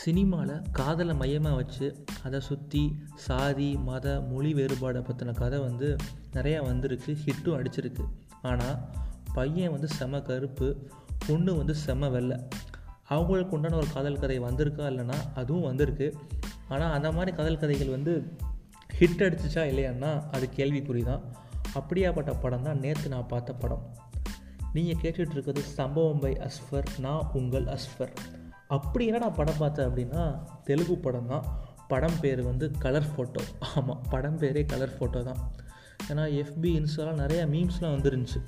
சினிமாவில் காதலை மையமாக வச்சு அதை சுற்றி சாதி மத மொழி வேறுபாடை பற்றின கதை வந்து நிறையா வந்திருக்கு ஹிட்டும் அடிச்சிருக்கு. ஆனால் பையன் வந்து செம கருப்பு பொண்ணு வந்து செம வெள்ளை. அவங்களுக்கு உண்டான ஒரு காதல் கதை வந்திருக்கா இல்லைன்னா அதுவும் வந்திருக்கு. ஆனால் அந்த மாதிரி காதல் கதைகள் வந்து ஹிட் அடிச்சிச்சா இல்லையான்னா அது கேள்விக்குறி தான். அப்படியாப்பட்ட படம் தான் நேற்று நான் பார்த்த படம். நீங்கள் கேட்டுட்ருக்கிறது சம்பவம் பை அஸ்ஃபர் நான் உங்கள் அஸ்ஃபர். அப்படி என்ன நான் படம் பார்த்தேன் அப்படின்னா தெலுங்கு படம் தான் படம் பேர் வந்து கலர் ஃபோட்டோ ஆமாம் படம் பேரே கலர் ஃபோட்டோ தான். ஏன்னா எஃபி இன்ஸ்டாலாம் நிறையா மீம்ஸ்லாம் வந்துருந்துச்சு.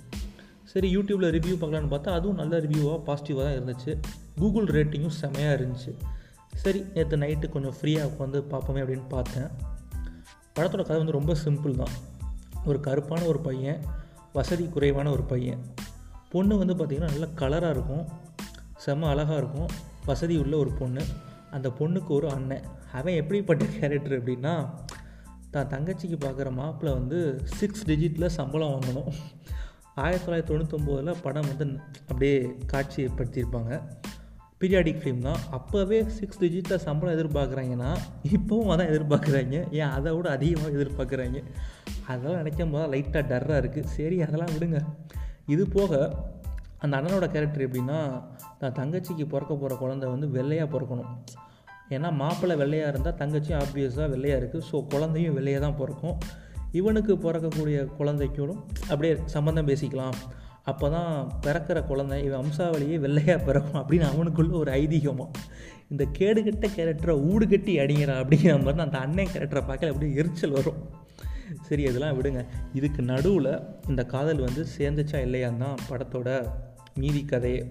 சரி யூடியூப்பில் ரிவ்யூ பார்க்கலான்னு பார்த்தா அதுவும் நல்ல ரிவ்யூவாக பாசிட்டிவாக தான் இருந்துச்சு. கூகுள் ரேட்டிங்கும் செமையாக இருந்துச்சு. சரி நேற்று நைட்டு கொஞ்சம் ஃப்ரீயாக உட்காந்து பார்ப்போமே அப்படின்னு பார்த்தேன். படத்தோட கதை வந்து ரொம்ப சிம்பிள் தான். ஒரு கருப்பான ஒரு பையன் வசதி குறைவான ஒரு பையன். பொண்ணு வந்து பார்த்திங்கன்னா நல்லா கலராக இருக்கும். செம்ம அழகாக இருக்கும். வசதி உள்ள ஒரு பொண்ணு. அந்த பொண்ணுக்கு ஒரு அண்ணன். அவன் எப்படிப்பட்ட கேரக்டர் அப்படின்னா தான் தங்கச்சிக்கு பார்க்குற மாப்பிள்ளை வந்து சிக்ஸ் டிஜிட்டில் சம்பளம் வாங்கணும். ஆயிரத்தி தொள்ளாயிரத்தி தொண்ணூத்தொம்போதில் படம் வந்து அப்படியே காட்சிப்படுத்தியிருப்பாங்க. பீரியாடிக் ஃபிலிம் தான். அப்போவே சிக்ஸ் டிஜிட்டில் சம்பளம் எதிர்பார்க்குறாங்கன்னா இப்போவும் அதான் எதிர்பார்க்குறாங்க. ஏன் அதை விட அதிகமாக எதிர்பார்க்குறாங்க? அதெல்லாம் நினைக்கும் போது லைட்டாக டர்ராக இருக்குது சரி அதெல்லாம் விடுங்க. இது போக அந்த அண்ணனோட கேரக்டர் எப்படின்னா தான் தங்கச்சிக்கு பிறக்க போகிற குழந்தை வந்து வெள்ளையாக பிறக்கணும். ஏன்னா மாப்பிள்ளை வெள்ளையாக இருந்தால் தங்கச்சியும் ஆப்வியஸாக வெள்ளையாக இருக்குது ஸோ குழந்தையும் வெள்ளையாக தான் பிறக்கும். இவனுக்கு பிறக்கக்கூடிய குழந்தைக்கூடும் அப்படியே சம்மந்தம் பேசிக்கலாம். அப்போ தான் பிறக்கிற குழந்தை இவன் அம்சாவளியே வெள்ளையாக பிறக்கும் அப்படின்னு அவனுக்குள்ள ஒரு ஐதீகமாக இந்த கேடுகட்ட கேரக்டரை ஊடு கட்டி அடிங்கிறான் அப்படிங்கிற மாதிரி தான் அந்த அண்ணன் கேரக்டரை பார்க்கல அப்படியே எரிச்சல் வரும். சரி அதெல்லாம் விடுங்க. இதுக்கு நடுவில் இந்த காதல் வந்து சேர்ந்துச்சா இல்லையான் தான் படத்தோட மீதி கதையே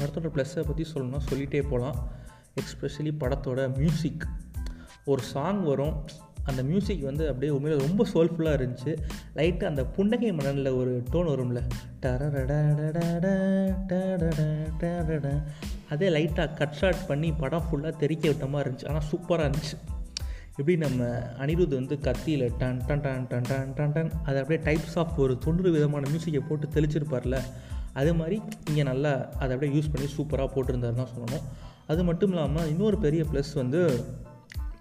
படத்தோட ப்ளஸ்ஸை பற்றி சொல்லணும்னா சொல்லிகிட்டே போகலாம் எக்ஸ்பெஷலி படத்தோட மியூசிக் ஒரு சாங் வரும். அந்த மியூசிக் வந்து அப்படியே உண்மையில ரொம்ப சோல்ஃபுல்லாக இருந்துச்சு. லைட்டு அந்த புன்னகை மணலில் ஒரு டோன் வரும்ல. அதே லைட்டாக கட் ஷாட் பண்ணி படம் ஃபுல்லாக தெறிக்க விட்ட மாதிரி இருந்துச்சு. ஆனால் சூப்பராக இருந்துச்சு. எப்படி நம்ம அனிருத் வந்து கத்தியில் டன் டன் டன் டன் டன் டன் டன் அதை அப்படியே டைப்ஸ் ஆஃப் ஒரு தொண்ணூறு விதமான மியூசிக்கை போட்டு தெளிச்சிருப்பார்ல. அது மாதிரி இங்கே நல்லா அதை அப்படியே யூஸ் பண்ணி சூப்பராக போட்டிருந்தாரு தான் சொல்லணும். அது மட்டும் இல்லாமல் இன்னொரு பெரிய ப்ளஸ் வந்து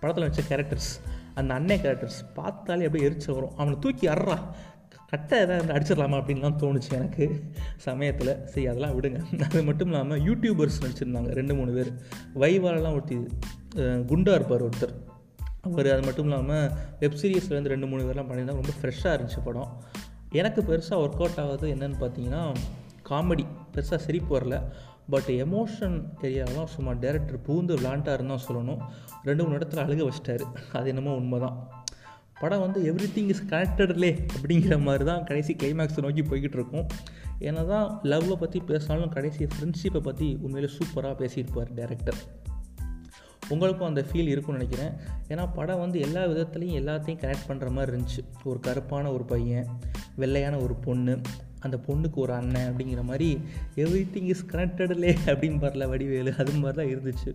படத்தில் வச்ச கேரக்டர்ஸ் அந்த அண்ணன் கேரக்டர்ஸ் பார்த்தாலே அப்படியே எரிச்ச வரும். அவனை தூக்கி அறா கட்டை எதாவது அடிச்சிடலாமா அப்படின்லாம் தோணுச்சு எனக்கு சமயத்தில். சரி அதெல்லாம் விடுங்க. அது மட்டும் இல்லாமல் யூடியூபர்ஸ் நடிச்சிருந்தாங்க ரெண்டு மூணு பேர். வைவாலெலாம் ஒருத்தி குண்டா இருப்பார் ஒருத்தர். அவர் அது மட்டும் இல்லாமல் வெப் சீரிஸ்லேருந்து ரெண்டு மூணு பேர்லாம் பண்ணியிருந்தாங்க. ரொம்ப ஃப்ரெஷ்ஷாக இருந்துச்சு படம். எனக்கு பெருசாக ஒர்க் அவுட் ஆகுது என்னென்னு பார்த்தீங்கன்னா காமெடி பெருசாக சிரிப்பு வரல. பட் எமோஷன் ஏரியாவெலாம் சும்மா டேரக்டர் பூந்து விளாண்டாருன்னு தான் சொல்லணும். ரெண்டு மூணு இடத்துல அழுக வச்சிட்டாரு. அது என்னமோ உண்மை தான் படம் வந்து எவ்ரி திங் இஸ் கனெக்டட்லே அப்படிங்கிற மாதிரி தான் கடைசி கிளைமேக்ஸை நோக்கி போய்கிட்டு இருக்கும். ஏன்னா தான் லவ்வை பற்றி பேசினாலும் கடைசி ஃப்ரெண்ட்ஷிப்பை பற்றி உண்மையிலே சூப்பராக பேசியிருப்பார் டேரக்டர் உங்களுக்கும் அந்த ஃபீல் இருக்கும்னு நினைக்கிறேன். ஏன்னா படம் வந்து எல்லா விதத்துலேயும் எல்லாத்தையும் கனெக்ட் பண்ணுற மாதிரி இருந்துச்சு. ஒரு கருப்பான ஒரு பையன் வெள்ளையான ஒரு பொண்ணு அந்த பொண்ணுக்கு ஒரு அண்ணன் அப்படிங்கிற மாதிரி எவ்ரி திங் இஸ் கனெக்டட்லே அப்படின்னு பாருல வடிவேலு. அது மாதிரி தான் இருந்துச்சு.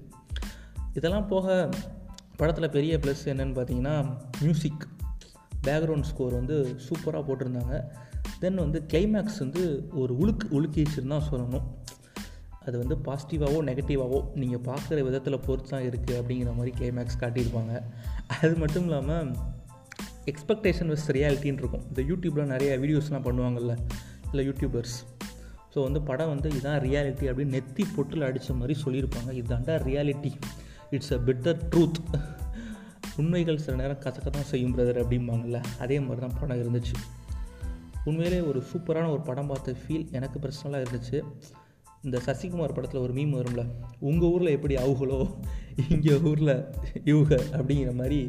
இதெல்லாம் போக படத்தில் பெரிய ப்ளஸ் என்னென்னு பார்த்தீங்கன்னா மியூசிக் பேக்ரவுண்ட் ஸ்கோர் வந்து சூப்பராக போட்டிருந்தாங்க. தென் வந்து கிளைமேக்ஸ் வந்து ஒரு உழுக்கு உழுக்கிச்சுன்னு தான் சொல்லணும். அது வந்து பாசிட்டிவாகவோ நெகட்டிவாகவோ நீங்கள் பார்க்குற விதத்தில் பொறுத்து தான் இருக்குது அப்படிங்கிற மாதிரி கிளைமேக்ஸ் காட்டியிருப்பாங்க. அது மட்டும் இல்லாமல் எக்ஸ்பெக்டேஷன் விஸ் ரியாலிட்டின்னு இருக்கும். இந்த யூடியூப்பில் நிறைய வீடியோஸ்லாம் பண்ணுவாங்கள்ல இல்லை யூடியூபர்ஸ் ஸோ வந்து படம் வந்து இதுதான் ரியாலிட்டி அப்படின்னு நெத்தி பொட்டில் அடித்த மாதிரி சொல்லியிருப்பாங்க. இதுதாண்டா reality it's a better truth உண்மைகள் சில நேரம் கசக்க தான் செய்யும் பிரதர் அப்படிம்பாங்கள்ல அதே மாதிரி தான் படம் இருந்துச்சு. உண்மையிலே ஒரு சூப்பரான ஒரு படம் பார்த்த ஃபீல் எனக்கு பர்சனலாக இருந்துச்சு. இந்த சசிகுமார் படத்தில் ஒரு மீம் வரும்ல. உங்கள் ஊரில் எப்படி அவுகளோ இங்கே ஊரில் இவுக அப்படிங்கிற மாதிரி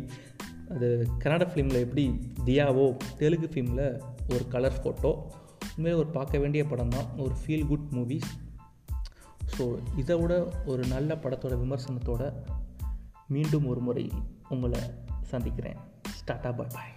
அது கன்னட ஃபிலிமில் எப்படி தியாவோ தெலுங்கு ஃபிலிமில் ஒரு கலர் ஃபோட்டோ உண்மையிலே ஒரு பார்க்க வேண்டிய படம் தான். ஒரு ஃபீல் குட் மூவிஸ் ஸோ இதை விட ஒரு நல்ல படத்தோட விமர்சனத்தோட மீண்டும் ஒரு முறை உங்களை சந்திக்கிறேன். ஸ்டாட்டா பாய் பாய்